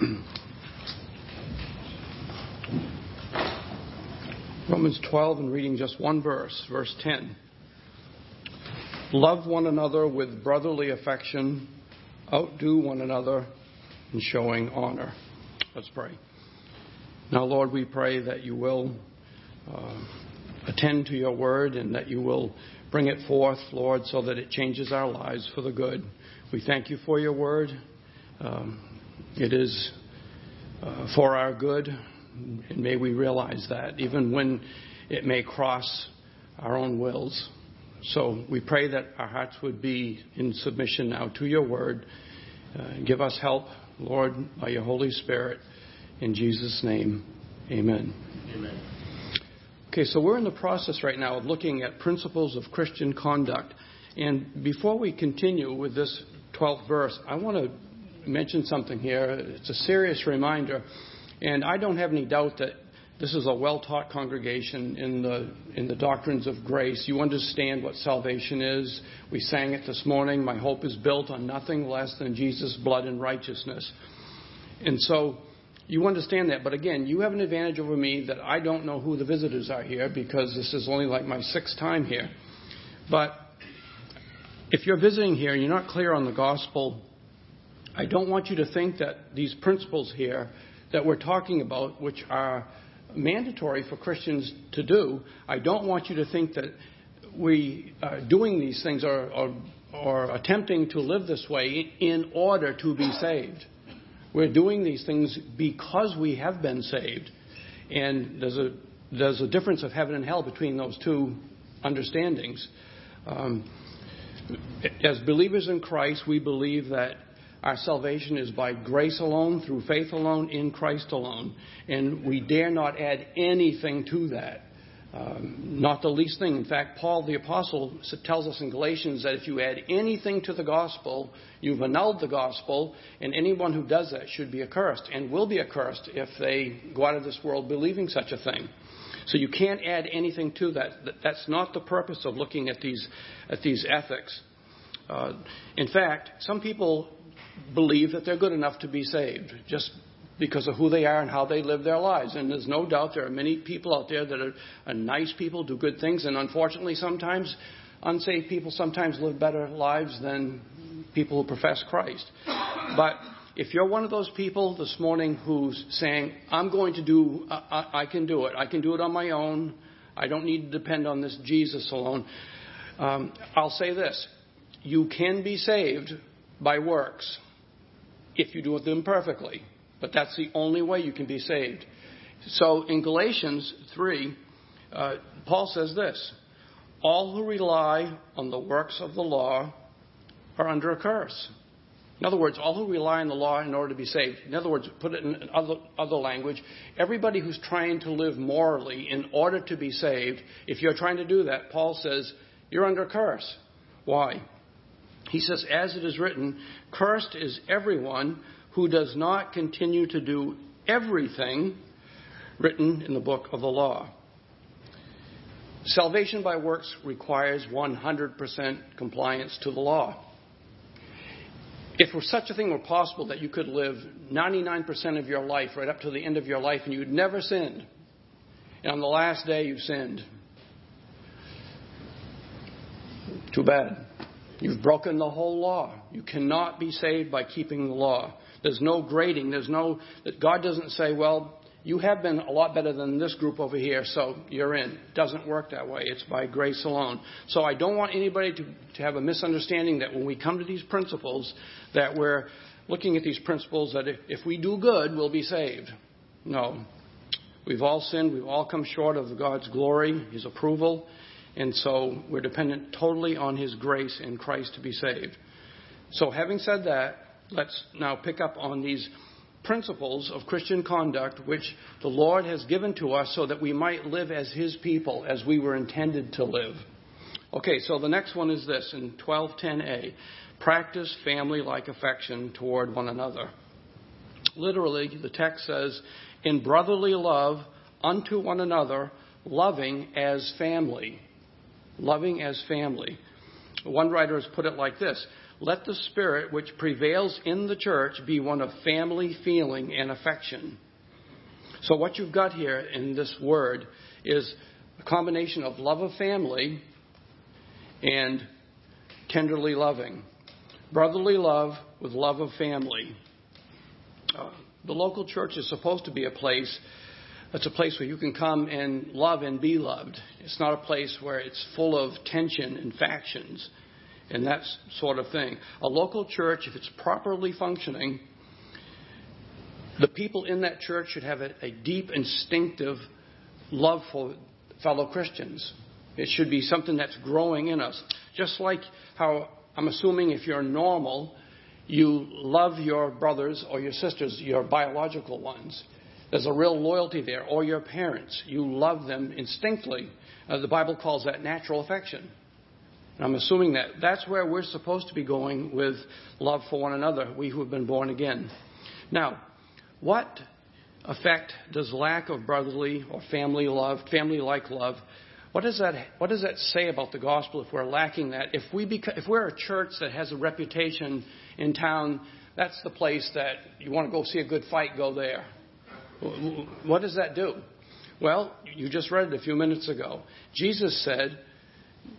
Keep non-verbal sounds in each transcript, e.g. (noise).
(clears throat) Romans 12 and reading just one verse, verse 10. Love one another with brotherly affection, outdo one another in showing honor. Let's pray. Now, Lord, we pray that you will uh, attend to your word and that you will bring it forth, Lord, so that it changes our lives for the good. We thank you for your word. Um, it is uh, for our good, and may we realize that, even when it may cross our own wills. So we pray that our hearts would be in submission now to your word. Uh, give us help, Lord, by your Holy Spirit. In Jesus' name, amen. Amen. Okay, so we're in the process right now of looking at principles of Christian conduct. And before we continue with this 12th verse, I want to mention something here. It's a serious reminder. And I don't have any doubt that this is a well taught congregation in the, in the doctrines of grace. You understand what salvation is. We sang it this morning. My hope is built on nothing less than Jesus' blood and righteousness. And so you understand that. But again, you have an advantage over me that I don't know who the visitors are here because this is only like my sixth time here. But if you're visiting here and you're not clear on the gospel, I don't want you to think that these principles here that we're talking about, which are mandatory for Christians to do, I don't want you to think that we are doing these things or, or, or attempting to live this way in order to be saved. We're doing these things because we have been saved. And there's a, there's a difference of heaven and hell between those two understandings. Um, as believers in Christ, we believe that our salvation is by grace alone, through faith alone, in Christ alone. And we dare not add anything to that. Um, not the least thing. In fact, Paul the Apostle tells us in Galatians that if you add anything to the gospel, you've annulled the gospel, and anyone who does that should be accursed and will be accursed if they go out of this world believing such a thing. So you can't add anything to that. That's not the purpose of looking at these, at these ethics. Uh, in fact, some people believe that they're good enough to be saved just because of who they are and how they live their lives. And there's no doubt there are many people out there that are, are nice people, do good things, and unfortunately, sometimes unsaved people sometimes live better lives than people who profess Christ. But if you're one of those people this morning who's saying, I'm going to do, I, I can do it, I can do it on my own, I don't need to depend on this Jesus alone, um, I'll say this. You can be saved by works if you do them perfectly. But that's the only way you can be saved. So in Galatians 3, uh, Paul says this All who rely on the works of the law are under a curse. In other words, all who rely on the law in order to be saved. In other words, put it in other, other language, everybody who's trying to live morally in order to be saved, if you're trying to do that, Paul says, you're under a curse. Why? He says, as it is written, cursed is everyone who does not continue to do everything written in the book of the law. Salvation by works requires 100% compliance to the law. If such a thing were possible that you could live 99% of your life right up to the end of your life and you'd never sinned, and on the last day you sinned, too bad. You've broken the whole law. You cannot be saved by keeping the law. There's no grading. There's no, God doesn't say, well, you have been a lot better than this group over here, so you're in. It doesn't work that way. It's by grace alone. So I don't want anybody to, to have a misunderstanding that when we come to these principles, that we're looking at these principles that if, if we do good, we'll be saved. No. We've all sinned. We've all come short of God's glory, His approval. And so we're dependent totally on His grace in Christ to be saved. So having said that, let's now pick up on these principles of Christian conduct which the Lord has given to us so that we might live as His people, as we were intended to live. Okay, so the next one is this in 1210a practice family like affection toward one another. Literally, the text says, in brotherly love unto one another, loving as family. Loving as family. One writer has put it like this let the spirit which prevails in the church be one of family feeling and affection. So, what you've got here in this word is a combination of love of family and tenderly loving. Brotherly love with love of family. Uh, the local church is supposed to be a place that's a place where you can come and love and be loved. It's not a place where it's full of tension and factions and that sort of thing. A local church, if it's properly functioning, the people in that church should have a, a deep, instinctive love for fellow Christians. It should be something that's growing in us. Just like how I'm assuming if you're normal, you love your brothers or your sisters, your biological ones. There's a real loyalty there. Or your parents. You love them instinctively. Uh, the Bible calls that natural affection. And I'm assuming that that's where we're supposed to be going with love for one another, we who have been born again. Now, what effect does lack of brotherly or family love, family like love, what does, that, what does that say about the gospel if we're lacking that? If, we beca- if we're a church that has a reputation in town, that's the place that you want to go see a good fight, go there. What does that do? Well, you just read it a few minutes ago. Jesus said,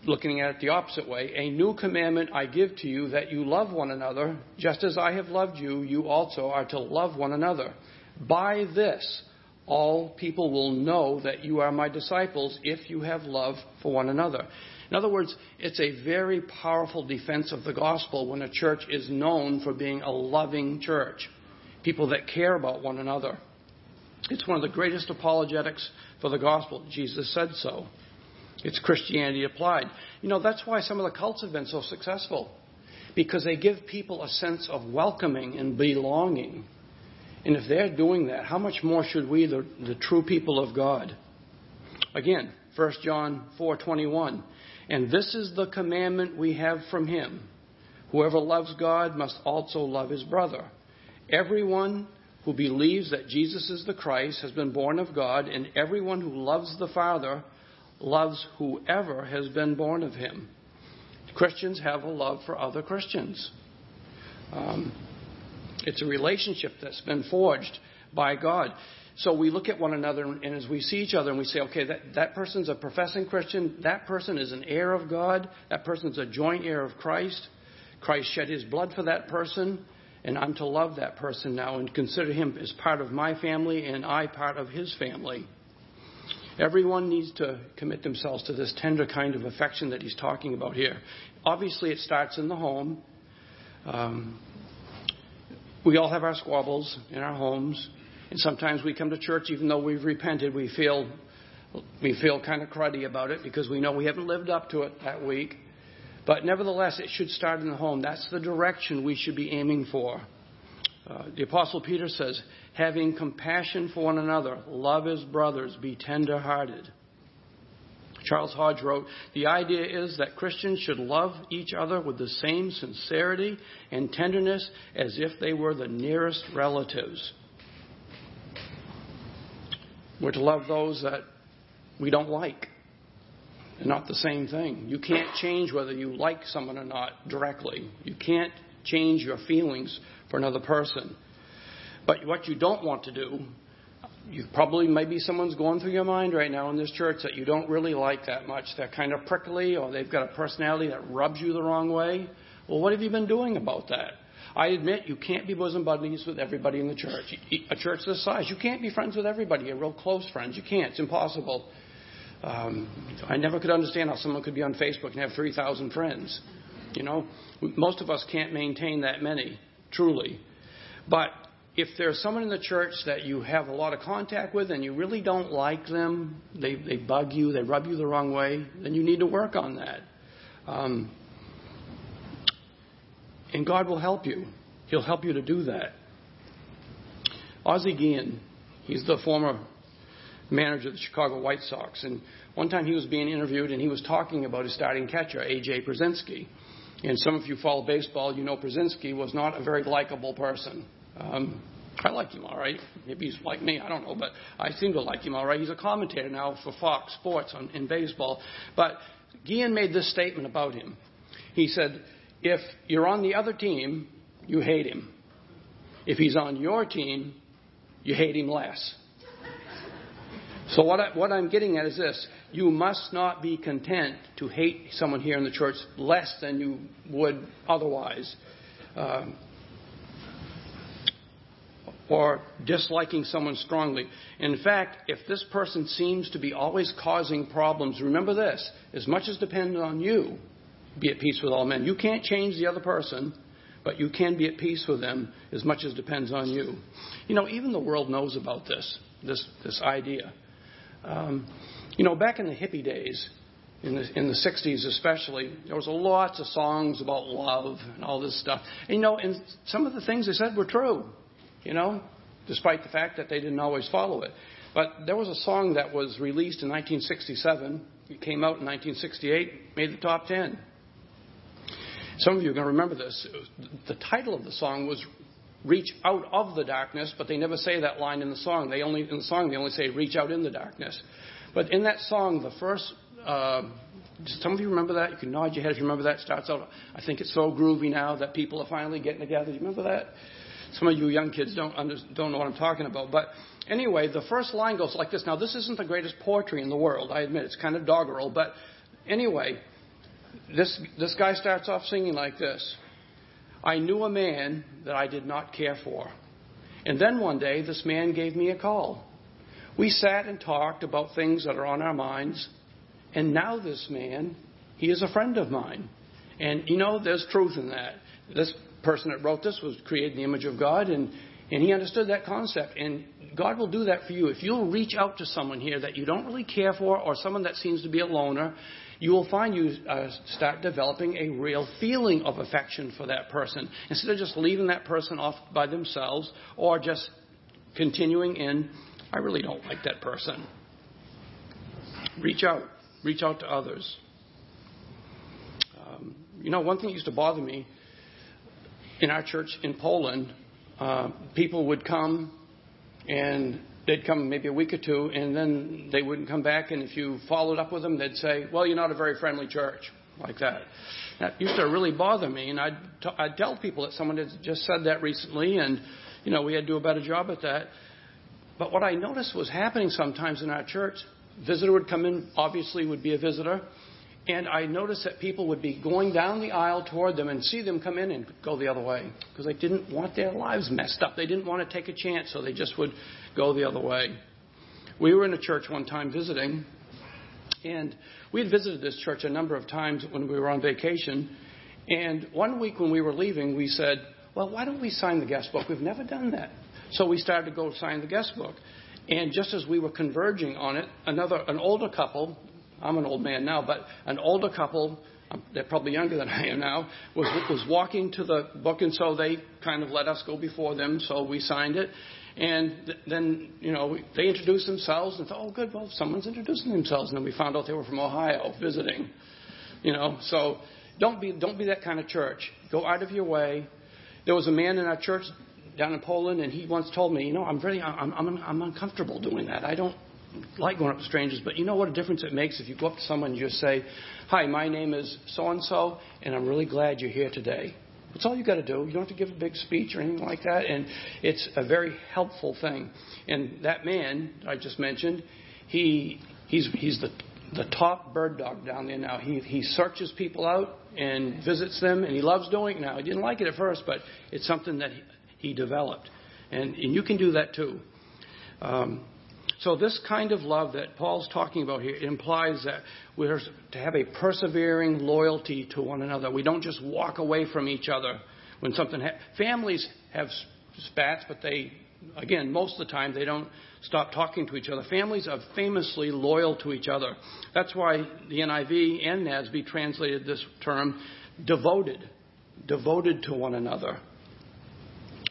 looking at it the opposite way, A new commandment I give to you that you love one another, just as I have loved you, you also are to love one another. By this, all people will know that you are my disciples if you have love for one another. In other words, it's a very powerful defense of the gospel when a church is known for being a loving church. People that care about one another. It's one of the greatest apologetics for the gospel. Jesus said so. It's Christianity applied. You know, that's why some of the cults have been so successful. Because they give people a sense of welcoming and belonging. And if they're doing that, how much more should we, the, the true people of God? Again, 1 John 4:21. And this is the commandment we have from him. Whoever loves God must also love his brother. Everyone who believes that Jesus is the Christ has been born of God, and everyone who loves the Father loves whoever has been born of him. Christians have a love for other Christians. Um, it's a relationship that's been forged by God. So we look at one another, and as we see each other, and we say, okay, that, that person's a professing Christian, that person is an heir of God, that person's a joint heir of Christ. Christ shed his blood for that person, and I'm to love that person now and consider him as part of my family and I part of his family. Everyone needs to commit themselves to this tender kind of affection that he's talking about here. Obviously, it starts in the home. Um, we all have our squabbles in our homes, and sometimes we come to church even though we've repented. We feel we feel kind of cruddy about it because we know we haven't lived up to it that week. But nevertheless, it should start in the home. That's the direction we should be aiming for. Uh, the Apostle Peter says, having compassion for one another, love as brothers, be tender hearted. Charles Hodge wrote, The idea is that Christians should love each other with the same sincerity and tenderness as if they were the nearest relatives. We're to love those that we don't like. Not the same thing. You can't change whether you like someone or not directly. You can't change your feelings for another person. But what you don't want to do, you probably maybe someone's going through your mind right now in this church that you don't really like that much. They're kind of prickly or they've got a personality that rubs you the wrong way. Well, what have you been doing about that? I admit you can't be bosom buddies with everybody in the church. A church this size, you can't be friends with everybody. You're real close friends. You can't. It's impossible. Um, I never could understand how someone could be on Facebook and have 3,000 friends. You know, most of us can't maintain that many, truly. But if there's someone in the church that you have a lot of contact with and you really don't like them, they, they bug you, they rub you the wrong way, then you need to work on that. Um, and God will help you. He'll help you to do that. Ozzie Guillen, he's the former manager of the Chicago White Sox. And one time he was being interviewed and he was talking about his starting catcher, A.J. Pierzynski. And some of you follow baseball, you know Pierzynski was not a very likable person. Um, I like him all right. Maybe he's like me. I don't know, but I seem to like him all right. He's a commentator now for Fox Sports on, in baseball. But Guillen made this statement about him. He said, if you're on the other team, you hate him. If he's on your team, you hate him less. So, what, I, what I'm getting at is this you must not be content to hate someone here in the church less than you would otherwise. Um, or disliking someone strongly. In fact, if this person seems to be always causing problems, remember this as much as depends on you, be at peace with all men. You can't change the other person, but you can be at peace with them as much as depends on you. You know, even the world knows about this, this, this idea. Um, you know, back in the hippie days, in the, in the 60s especially, there was lots of songs about love and all this stuff. And, you know, and some of the things they said were true, you know, despite the fact that they didn't always follow it. But there was a song that was released in 1967. It came out in 1968, made the top 10. Some of you are going to remember this. The title of the song was reach out of the darkness, but they never say that line in the song. They only in the song they only say reach out in the darkness. But in that song, the first uh, some of you remember that? You can nod your head if you remember that. It starts out, I think it's so groovy now that people are finally getting together. Do you remember that? Some of you young kids don't, under, don't know what I'm talking about. But anyway, the first line goes like this. Now, this isn't the greatest poetry in the world. I admit it's kind of doggerel. But anyway, this, this guy starts off singing like this I knew a man that I did not care for. And then one day, this man gave me a call. We sat and talked about things that are on our minds. And now, this man, he is a friend of mine. And you know, there's truth in that. This person that wrote this was created in the image of God, and, and he understood that concept. And God will do that for you. If you'll reach out to someone here that you don't really care for, or someone that seems to be a loner, you will find you uh, start developing a real feeling of affection for that person instead of just leaving that person off by themselves or just continuing in, I really don't like that person. Reach out. Reach out to others. Um, you know, one thing that used to bother me in our church in Poland, uh, people would come and they'd come maybe a week or two, and then they wouldn't come back. And if you followed up with them, they'd say, "Well, you're not a very friendly church," like that. That used to really bother me, and I'd, t- I'd tell people that someone had just said that recently, and you know we had to do a better job at that. But what I noticed was happening sometimes in our church. Visitor would come in, obviously would be a visitor, and I noticed that people would be going down the aisle toward them and see them come in and go the other way because they didn't want their lives messed up. They didn't want to take a chance, so they just would go the other way. We were in a church one time visiting, and we had visited this church a number of times when we were on vacation. And one week when we were leaving, we said, Well, why don't we sign the guest book? We've never done that. So we started to go sign the guest book. And just as we were converging on it, another, an older couple, I'm an old man now, but an older couple, um, they're probably younger than (laughs) I am now, was, was walking to the book, and so they kind of let us go before them, so we signed it. And th- then, you know, they introduced themselves and thought, oh, good, well, someone's introducing themselves. And then we found out they were from Ohio visiting. You know, so don't be, don't be that kind of church. Go out of your way. There was a man in our church down in Poland, and he once told me, you know, I'm very, I'm, I'm, I'm uncomfortable doing that. I don't like going up to strangers, but you know what a difference it makes if you go up to someone and just say, Hi, my name is so and so, and I'm really glad you're here today. That's all you got to do. You don't have to give a big speech or anything like that, and it's a very helpful thing. And that man I just mentioned, he he's he's the the top bird dog down there now. He he searches people out and visits them, and he loves doing it now. He didn't like it at first, but it's something that he, he developed, and and you can do that too. Um, so, this kind of love that Paul's talking about here implies that we're to have a persevering loyalty to one another. We don't just walk away from each other when something ha- families have spats, but they, again, most of the time they don't stop talking to each other. Families are famously loyal to each other. That's why the NIV and NASB translated this term devoted, devoted to one another,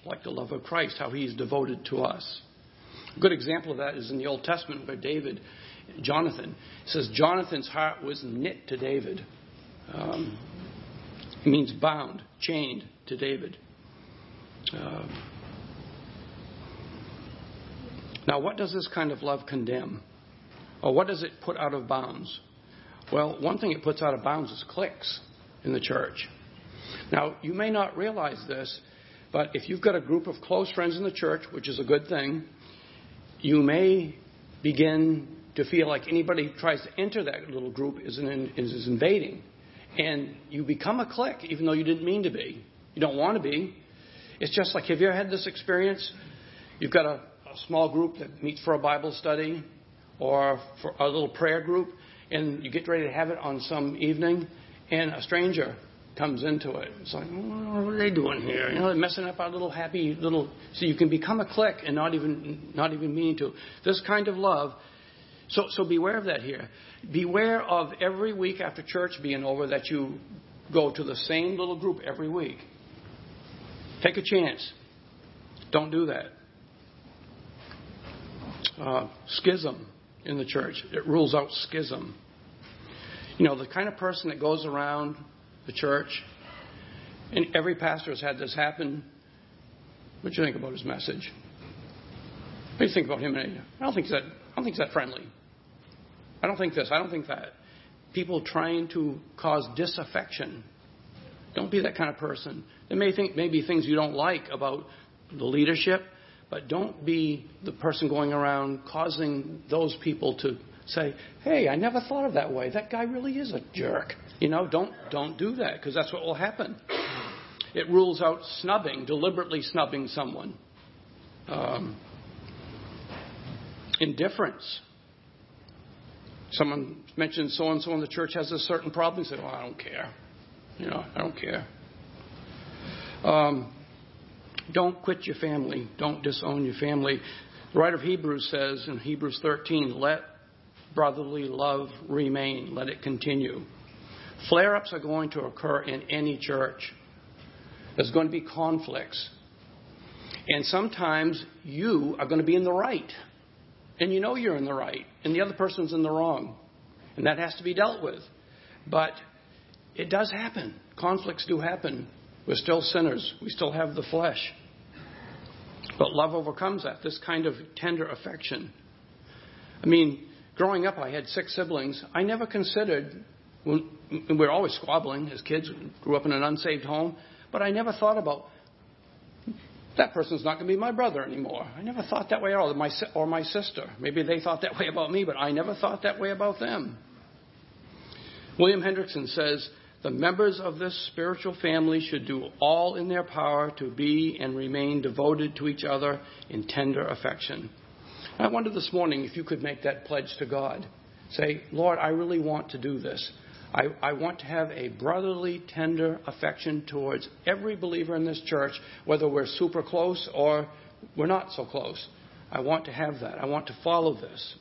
like the love of Christ, how He's devoted to us. A good example of that is in the Old Testament where David, Jonathan, says Jonathan's heart was knit to David. Um, it means bound, chained to David. Uh, now, what does this kind of love condemn? Or what does it put out of bounds? Well, one thing it puts out of bounds is cliques in the church. Now, you may not realize this, but if you've got a group of close friends in the church, which is a good thing, you may begin to feel like anybody who tries to enter that little group is, an, is invading. And you become a clique, even though you didn't mean to be. You don't want to be. It's just like, have you ever had this experience? You've got a, a small group that meets for a Bible study or for a little prayer group, and you get ready to have it on some evening, and a stranger comes into it. It's like, what are they doing here? You know, they're messing up our little happy little. So you can become a clique and not even not even meaning to. This kind of love. So so beware of that here. Beware of every week after church being over that you go to the same little group every week. Take a chance. Don't do that. Uh, schism in the church. It rules out schism. You know, the kind of person that goes around the church, and every pastor has had this happen. What do you think about his message? What do you think about him? I don't think that. I don't think that friendly. I don't think this. I don't think that. People trying to cause disaffection. Don't be that kind of person. There may think maybe things you don't like about the leadership, but don't be the person going around causing those people to say, "Hey, I never thought of that way. That guy really is a jerk." You know, don't don't do that because that's what will happen. It rules out snubbing, deliberately snubbing someone. Um, indifference. Someone mentioned so and so in the church has a certain problem. Say, "Well, I don't care." You know, I don't care. Um, don't quit your family. Don't disown your family. The writer of Hebrews says in Hebrews 13, let brotherly love remain. Let it continue. Flare ups are going to occur in any church. There's going to be conflicts. And sometimes you are going to be in the right. And you know you're in the right. And the other person's in the wrong. And that has to be dealt with. But it does happen. Conflicts do happen. We're still sinners. We still have the flesh. But love overcomes that, this kind of tender affection. I mean, growing up, I had six siblings. I never considered, we were always squabbling as kids, grew up in an unsaved home, but I never thought about that person's not going to be my brother anymore. I never thought that way at all, my, or my sister. Maybe they thought that way about me, but I never thought that way about them. William Hendriksen says, the members of this spiritual family should do all in their power to be and remain devoted to each other in tender affection. I wonder this morning if you could make that pledge to God. Say, Lord, I really want to do this. I, I, want to have a brotherly, tender affection towards every believer in this church, whether we're super close or we're not so close. I want to have that. I want to follow this.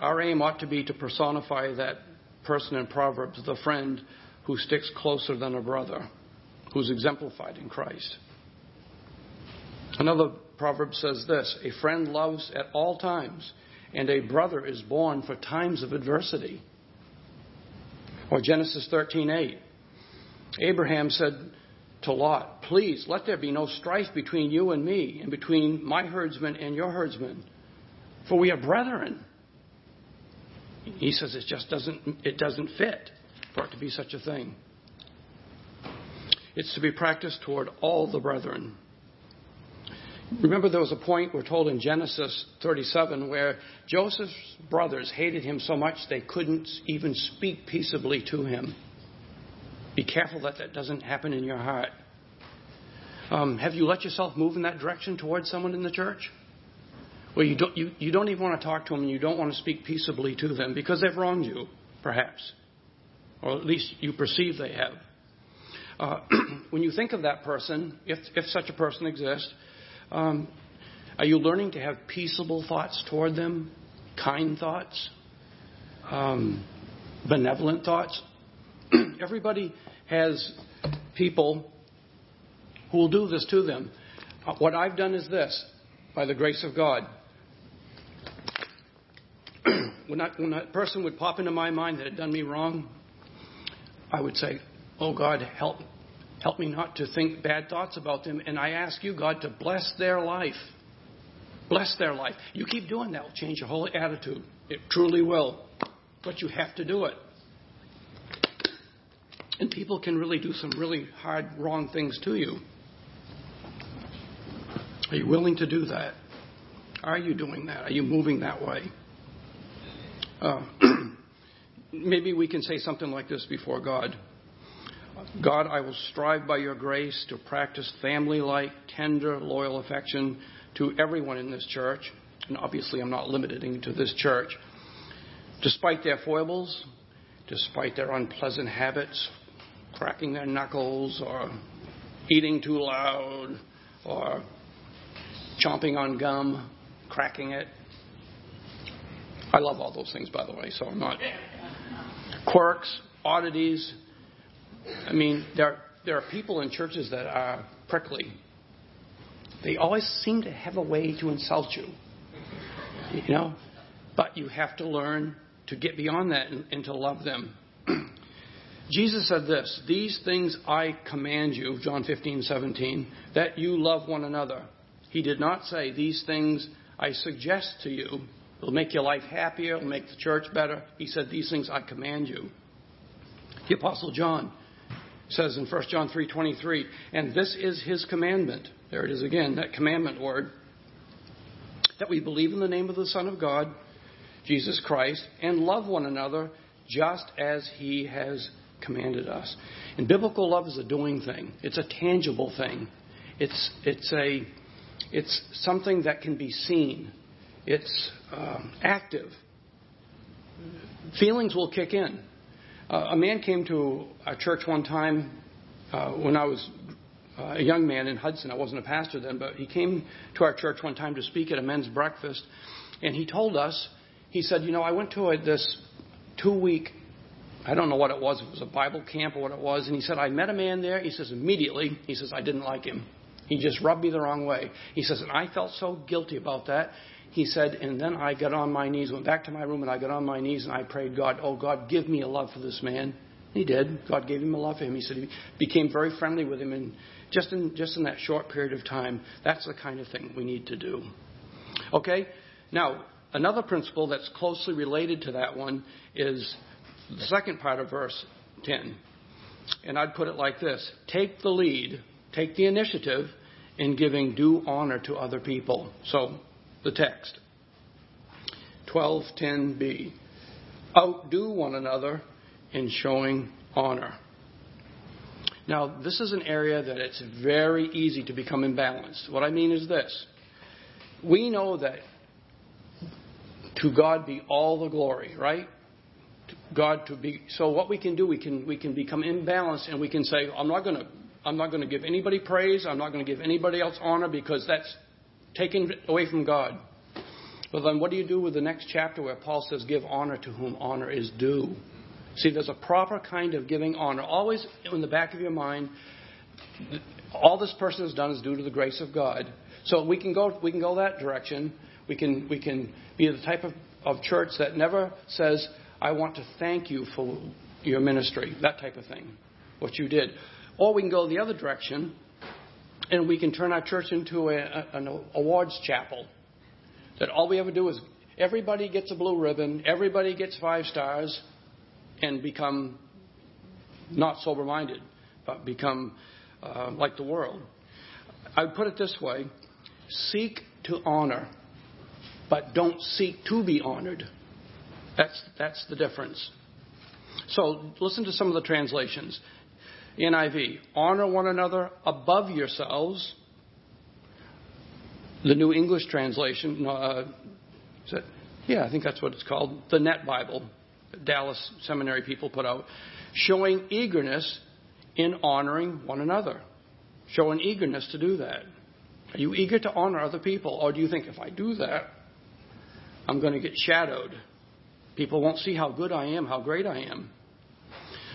Our aim ought to be to personify that person in Proverbs, the friend who sticks closer than a brother, who's exemplified in Christ. Another proverb says this A friend loves at all times, and a brother is born for times of adversity. Or Genesis 13:8. Abraham said to Lot, Please let there be no strife between you and me, and between my herdsmen and your herdsmen, for we are brethren. He says it just doesn't, it doesn't fit for it to be such a thing. It's to be practiced toward all the brethren. Remember, there was a point we're told in Genesis 37 where Joseph's brothers hated him so much they couldn't even speak peaceably to him. Be careful that that doesn't happen in your heart. Um, have you let yourself move in that direction towards someone in the church? Well, you don't, you, you don't even want to talk to them and you don't want to speak peaceably to them because they've wronged you, perhaps. Or at least you perceive they have. Uh, (clears throat) when you think of that person, if, if such a person exists, um, are you learning to have peaceable thoughts toward them, kind thoughts, um, benevolent thoughts? (clears throat) Everybody has people who will do this to them. Uh, what I've done is this, by the grace of God (clears throat) when that, when that person would pop into my mind that had done me wrong, I would say, Oh God, help, help me not to think bad thoughts about them. And I ask you, God, to bless their life. Bless their life. You keep doing that, will change your whole attitude. It truly will. But you have to do it. And people can really do some really hard, wrong things to you. Are you willing to do that? Are you doing that? Are you moving that way? Uh, (clears throat) maybe we can say something like this before God God, I will strive by your grace to practice family like, tender, loyal affection to everyone in this church. And obviously, I'm not limiting to this church. Despite their foibles, despite their unpleasant habits, cracking their knuckles, or eating too loud, or chomping on gum, cracking it. I love all those things, by the way, so I'm not. Quirks, oddities. I mean, there, there are people in churches that are prickly. They always seem to have a way to insult you. You know? But you have to learn to get beyond that and, and to love them. (clears throat) Jesus said this These things I command you, John 15, 17, that you love one another. He did not say, These things I suggest to you. It'll make your life happier, it'll make the church better. He said, These things I command you. The Apostle John says in 1 John 3:23, and this is his commandment. There it is again, that commandment word. That we believe in the name of the Son of God, Jesus Christ, and love one another just as he has commanded us. And biblical love is a doing thing. It's a tangible thing. It's it's a it's something that can be seen. It's um, active. Feelings will kick in. Uh, a man came to a church one time uh, when I was uh, a young man in Hudson. I wasn't a pastor then, but he came to our church one time to speak at a men's breakfast, and he told us, he said, You know, I went to a, this two week, I don't know what it was, it was a Bible camp or what it was, and he said, I met a man there. He says, immediately, he says, I didn't like him. He just rubbed me the wrong way. He says, and I felt so guilty about that. He said, and then I got on my knees, went back to my room, and I got on my knees and I prayed, God, oh God, give me a love for this man. He did. God gave him a love for him. He said he became very friendly with him, and just in just in that short period of time, that's the kind of thing we need to do. Okay. Now, another principle that's closely related to that one is the second part of verse 10. And I'd put it like this Take the lead take the initiative in giving due honor to other people. So, the text 1210b outdo one another in showing honor. Now, this is an area that it's very easy to become imbalanced. What I mean is this we know that to God be all the glory, right? God to be so what we can do we can we can become imbalanced and we can say I'm not going to I'm not going to give anybody praise. I'm not going to give anybody else honor because that's taken away from God. But then what do you do with the next chapter where Paul says, Give honor to whom honor is due? See, there's a proper kind of giving honor. Always in the back of your mind, all this person has done is due to the grace of God. So we can go, we can go that direction. We can, we can be the type of, of church that never says, I want to thank you for your ministry, that type of thing, what you did. Or we can go the other direction and we can turn our church into a, an awards chapel. That all we ever do is everybody gets a blue ribbon, everybody gets five stars, and become not sober minded, but become uh, like the world. I would put it this way seek to honor, but don't seek to be honored. That's, that's the difference. So listen to some of the translations. NIV, honor one another above yourselves. The New English translation, uh, it, yeah, I think that's what it's called, the Net Bible, Dallas Seminary people put out, showing eagerness in honoring one another. Showing eagerness to do that. Are you eager to honor other people? Or do you think if I do that, I'm going to get shadowed? People won't see how good I am, how great I am.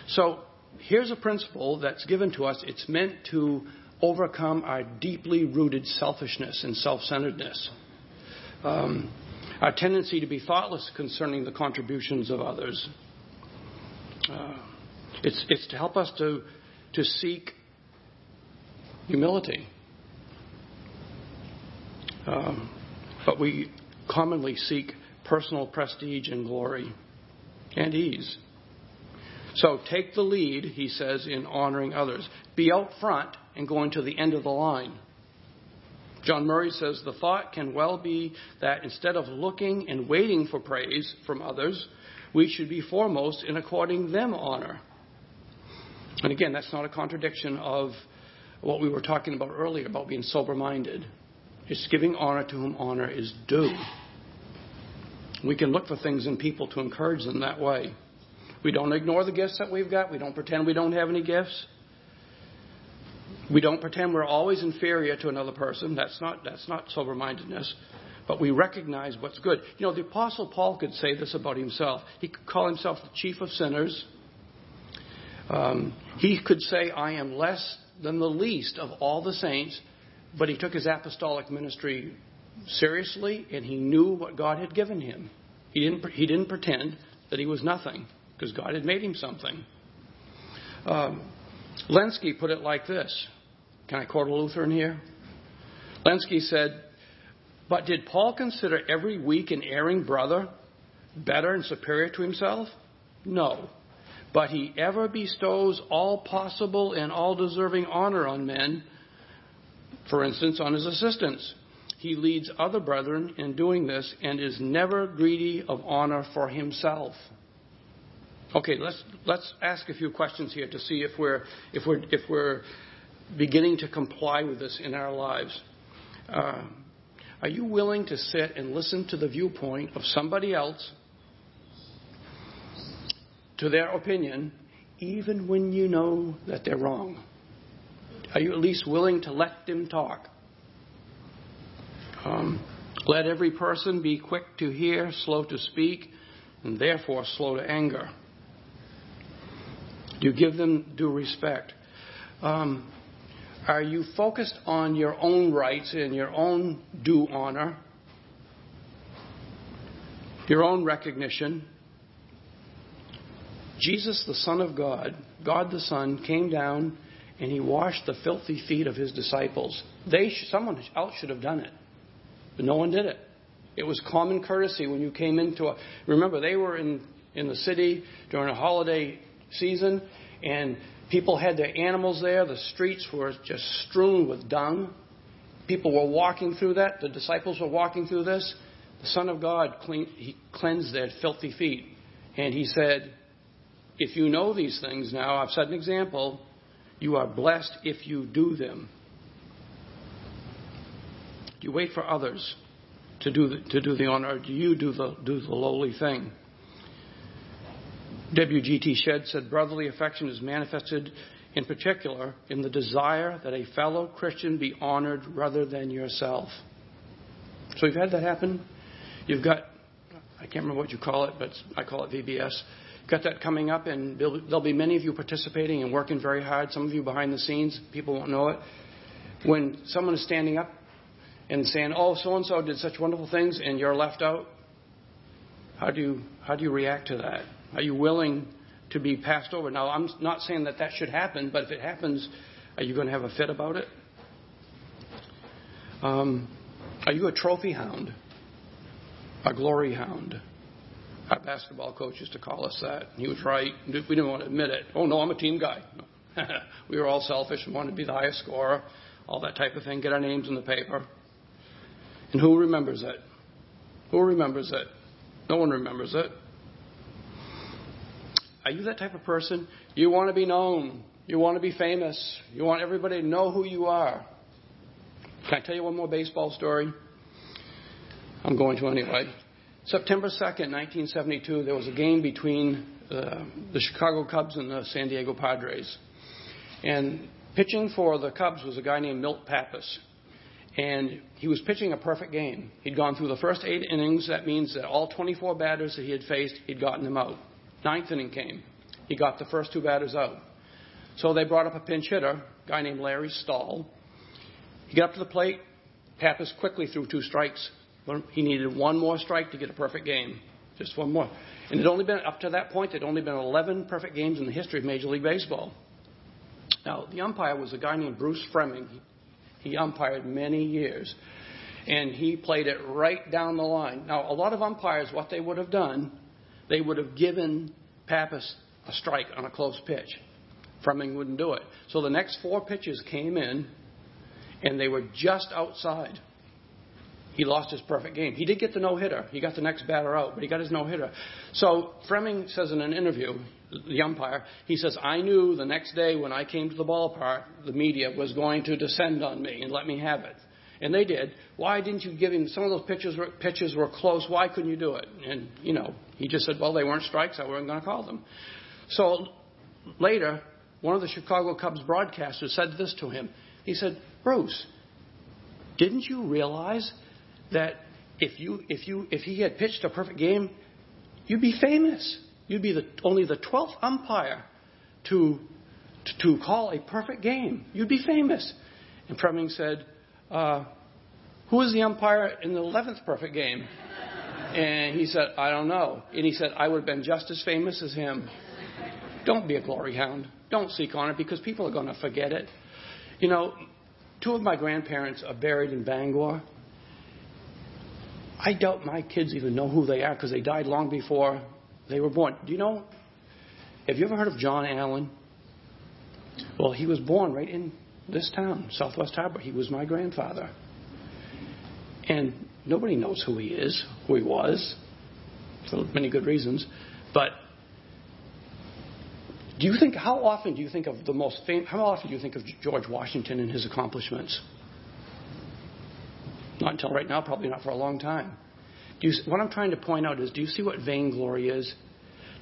So here's a principle that's given to us. It's meant to overcome our deeply rooted selfishness and self centeredness, um, our tendency to be thoughtless concerning the contributions of others. Uh, it's, it's to help us to, to seek humility. Um, but we commonly seek personal prestige and glory and ease. So take the lead, he says, in honoring others. Be out front and going to the end of the line. John Murray says the thought can well be that instead of looking and waiting for praise from others, we should be foremost in according them honor. And again, that's not a contradiction of what we were talking about earlier about being sober minded. It's giving honor to whom honor is due. We can look for things in people to encourage them that way. We don't ignore the gifts that we've got. We don't pretend we don't have any gifts. We don't pretend we're always inferior to another person. That's not, that's not sober mindedness. But we recognize what's good. You know, the Apostle Paul could say this about himself. He could call himself the chief of sinners. Um, he could say, I am less than the least of all the saints, but he took his apostolic ministry seriously and he knew what God had given him. He didn't, he didn't pretend that he was nothing because God had made him something. Um, Lenski put it like this. Can I quote a Lutheran here? Lenski said, But did Paul consider every weak and erring brother better and superior to himself? No. But he ever bestows all possible and all deserving honor on men, for instance, on his assistants. He leads other brethren in doing this and is never greedy of honor for himself. Okay, let's let's ask a few questions here to see if we're if we're if we're beginning to comply with this in our lives. Uh, are you willing to sit and listen to the viewpoint of somebody else, to their opinion, even when you know that they're wrong? Are you at least willing to let them talk? Um, let every person be quick to hear, slow to speak, and therefore slow to anger. Do you give them due respect? Um, are you focused on your own rights and your own due honor, your own recognition? Jesus, the Son of God, God the Son, came down and he washed the filthy feet of his disciples. They, someone else should have done it, but no one did it. It was common courtesy when you came into a. Remember, they were in, in the city during a holiday season, and people had their animals there. The streets were just strewn with dung. People were walking through that. The disciples were walking through this. The Son of God he cleansed their filthy feet. And he said, If you know these things now, I've set an example, you are blessed if you do them. Do you wait for others to do the, to do the honor, or do you do the, do the lowly thing? W.G.T. Shedd said brotherly affection is manifested in particular in the desire that a fellow Christian be honored rather than yourself. So you've had that happen. You've got, I can't remember what you call it, but I call it VBS. You've got that coming up, and there'll be many of you participating and working very hard. Some of you behind the scenes, people won't know it. When someone is standing up and saying, "Oh, so and so did such wonderful things," and you're left out, how do you how do you react to that? Are you willing to be passed over? Now, I'm not saying that that should happen, but if it happens, are you going to have a fit about it? Um, are you a trophy hound? A glory hound? Our basketball coach used to call us that. He was right. We didn't want to admit it. Oh, no, I'm a team guy. (laughs) we were all selfish and wanted to be the highest scorer, all that type of thing, get our names in the paper. And who remembers it? Who remembers it? No one remembers it. Are you that type of person? You want to be known. You want to be famous. You want everybody to know who you are. Can I tell you one more baseball story? I'm going to anyway. September 2nd, 1972, there was a game between uh, the Chicago Cubs and the San Diego Padres. And pitching for the Cubs was a guy named Milt Pappas. And he was pitching a perfect game. He'd gone through the first eight innings. That means that all 24 batters that he had faced, he'd gotten them out. Ninth inning came. He got the first two batters out. So they brought up a pinch hitter, a guy named Larry Stahl. He got up to the plate. Pappas quickly threw two strikes. He needed one more strike to get a perfect game. Just one more. And it only been, up to that point, there had only been 11 perfect games in the history of Major League Baseball. Now, the umpire was a guy named Bruce Froemming. He umpired many years. And he played it right down the line. Now, a lot of umpires, what they would have done they would have given Pappas a strike on a close pitch. Froemming wouldn't do it. So the next four pitches came in, and they were just outside. He lost his perfect game. He did get the no hitter. He got the next batter out, but he got his no hitter. So Froemming says in an interview, the umpire, he says, I knew the next day when I came to the ballpark, the media was going to descend on me and let me have it. And they did. Why didn't you give him? Some of those pitches were, pitches were close. Why couldn't you do it? And, you know, he just said, well, they weren't strikes. I wasn't going to call them. So later, one of the Chicago Cubs broadcasters said this to him. He said, Bruce, didn't you realize that if, you, if, you, if he had pitched a perfect game, you'd be famous? You'd be the, only the 12th umpire to, to, to call a perfect game. You'd be famous. And Froemming said, uh, Who was the umpire in the 11th perfect game? And he said, I don't know. And he said, I would have been just as famous as him. Don't be a glory hound. Don't seek honor because people are going to forget it. You know, two of my grandparents are buried in Bangor. I doubt my kids even know who they are because they died long before they were born. Do you know? Have you ever heard of John Allen? Well, he was born right in this town, Southwest Harbor. He was my grandfather. And nobody knows who he is, who he was, for many good reasons. But do you think, how often do you think of the most famous, how often do you think of George Washington and his accomplishments? Not until right now, probably not for a long time. You, what I'm trying to point out is do you see what vainglory is?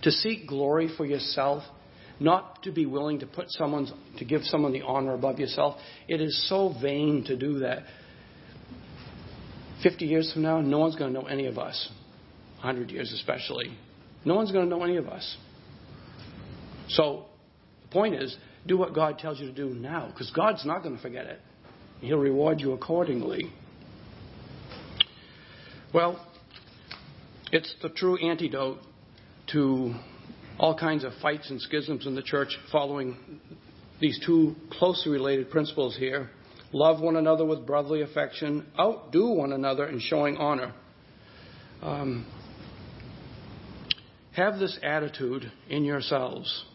To seek glory for yourself, not to be willing to put someone's, to give someone the honor above yourself. It is so vain to do that. 50 years from now, no one's going to know any of us. 100 years especially. No one's going to know any of us. So the point is, do what God tells you to do now, because God's not going to forget it. He'll reward you accordingly. Well, it's the true antidote to all kinds of fights and schisms in the church following these two closely related principles here. Love one another with brotherly affection, outdo one another in showing honor. Um, have this attitude in yourselves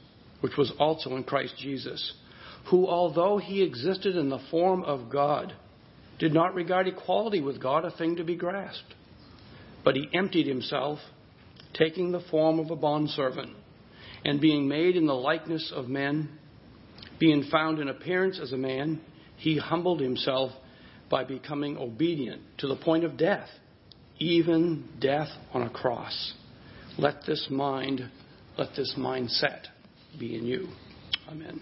which was also in Christ Jesus, who, although he existed in the form of God, did not regard equality with God a thing to be grasped, but he emptied himself, taking the form of a bondservant, and being made in the likeness of men, being found in appearance as a man, he humbled himself by becoming obedient to the point of death, even death on a cross. Let this mind, let this mindset be in you. Amen.